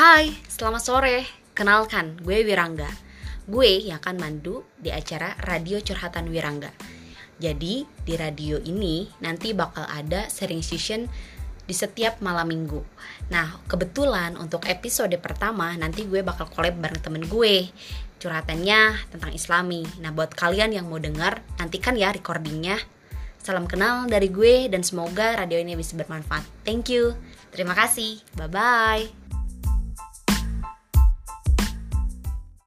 Hai, selamat sore. Kenalkan, gue Wirangga. Gue yang akan mandu di acara Radio Curhatan Wirangga. Jadi, di radio ini nanti bakal ada sharing session di setiap malam minggu. Nah, kebetulan untuk episode pertama nanti gue bakal collab bareng temen gue. Curhatannya tentang Islami. Nah, buat kalian yang mau dengar, nantikan ya recordingnya. Salam kenal dari gue dan semoga radio ini bisa bermanfaat. Thank you. Terima kasih. Bye bye.